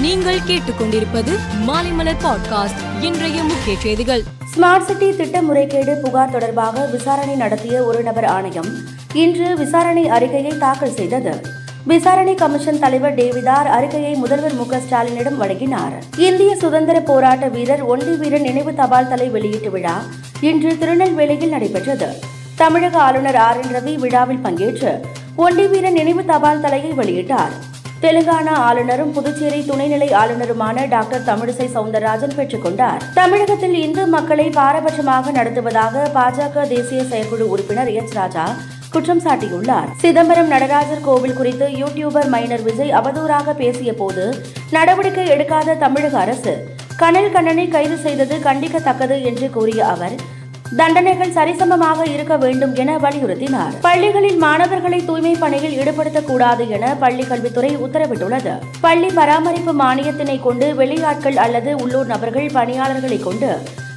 நீங்கள் கேட்டுக்கொண்டிருப்பது மாலைமலர் பாட்காஸ்ட் இன்றைய முக்கிய செய்திகள். ஸ்மார்ட் சிட்டி திட்ட முறைகேடு புகார் தொடர்பாக விசாரணை நடத்திய ஒரு நபர் ஆணையம் இன்று விசாரணை அறிக்கையை தாக்கல் செய்தது. விசாரணை கமிஷன் தலைவர் டேவிதார் அறிக்கையை முதல்வர் மு ஸ்டாலினிடம் வழங்கினார். இந்திய சுதந்திர போராட்ட வீரர் ஒண்டி வீரன் நினைவு தபால் தலை வெளியீட்டு விழா இன்று திருநெல்வேலியில் நடைபெற்றது. தமிழக ஆளுநர் ஆர் என் ரவி விழாவில் பங்கேற்று ஒண்டி வீரன் நினைவு தபால் தலையை வெளியிட்டார். தெலுங்கானா ஆளுநரும் புதுச்சேரி துணைநிலை ஆளுநருமான டாக்டர் தமிழிசை சவுந்தரராஜன் பெற்றுக் கொண்டார். தமிழகத்தில் இந்து மக்களை பாரபட்சமாக நடத்துவதாக பாஜக தேசிய செயற்குழு உறுப்பினர் எச். ராஜா குற்றம் சாட்டியுள்ளார். சிதம்பரம் நடராஜர் கோவில் குறித்து யூடியூபர் மைனர் விஜய் அவதூறாக பேசிய போது நடவடிக்கை எடுக்காத தமிழக அரசு கனல் கண்ணனை கைது செய்தது கண்டிக்கத்தக்கது என்று கூறிய அவர் தண்டனைகள் சரிசமமாக இருக்க வேண்டும் என வலியுறுத்தினார். பள்ளிகளில் மாணவர்களை தூய்மை பணியில் ஈடுபடுத்தக்கூடாது என பள்ளி கல்வித்துறை உத்தரவிட்டுள்ளது. பள்ளி பராமரிப்பு மானியத்தினை கொண்டு வெளியாட்கள் அல்லது உள்ளூர் நபர்கள் பணியாளர்களை கொண்டு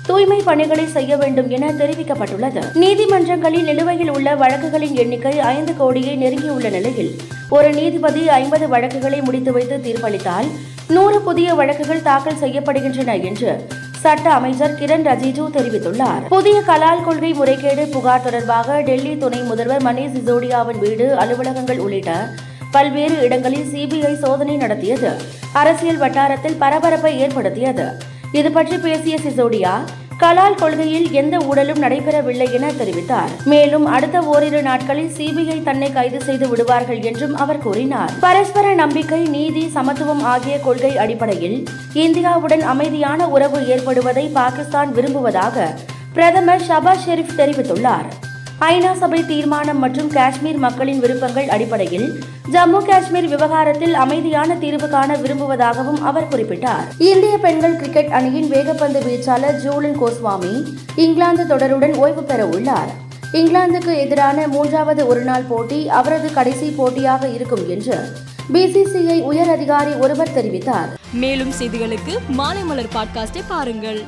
தூய்மை பணிகளை செய்ய வேண்டும் என தெரிவிக்கப்பட்டுள்ளது. நீதிமன்றங்களில் நிலுவையில் உள்ள வழக்குகளின் எண்ணிக்கை ஐந்து கோடியை நெருங்கியுள்ள நிலையில் ஒரு நீதிபதி ஐம்பது வழக்குகளை முடித்து வைத்து தீர்ப்பளித்தால் நூறு புதிய வழக்குகள் தாக்கல் செய்யப்படுகின்றன என்று சட்ட அமைச்சர் கிரண் ரஜிஜு தெரிவித்துள்ளார். புதிய கலால் கொள்கை முறைகேடு புகார் தொடர்பாக டெல்லி துணை முதல்வர் மணீஷ் சிசோடியாவின் வீடு அலுவலகங்கள் உள்ளிட்ட பல்வேறு இடங்களில் சிபிஐ சோதனை நடத்தியது. அரசியல் வட்டாரத்தில் பரபரப்பை ஏற்படுத்தியது. இது பற்றி பேசிய சிசோடியா கலால் கொள்கையில் எந்த ஊழலும் நடைபெறவில்லை என தெரிவித்தார். மேலும் அடுத்த ஓரிரு நாட்களில் சிபிஐ தன்னை கைது செய்து விடுவார்கள் என்றும் அவர் கூறினார். பரஸ்பர நம்பிக்கை நீதி சமத்துவம் ஆகிய கொள்கை அடிப்படையில் இந்தியாவுடன் அமைதியான உறவு ஏற்படுவதை பாகிஸ்தான் விரும்புவதாக பிரதமர் ஷபாஸ் ஷெரீப் தெரிவித்துள்ளார். ஐநா சபை தீர்மானம் மற்றும் காஷ்மீர் மக்களின் விருப்பங்கள் அடிப்படையில் ஜம்மு காஷ்மீர் விவகாரத்தில் அமைதியான தீர்வு காண விரும்புவதாகவும் அவர் குறிப்பிட்டார். இந்திய பெண்கள் கிரிக்கெட் அணியின் வேகப்பந்து வீச்சாளர் ஜூலின் கோஸ்வாமி இங்கிலாந்து தொடருடன் ஓய்வு பெற உள்ளார். இங்கிலாந்துக்கு எதிரான மூன்றாவது ஒருநாள் போட்டி அவரது கடைசி போட்டியாக இருக்கும் என்று பிசிசிஐ உயர் அதிகாரி ஒருவர் தெரிவித்தார். மேலும் செய்திகளுக்கு மாலைமலர் பாட்காஸ்டை பாருங்கள்.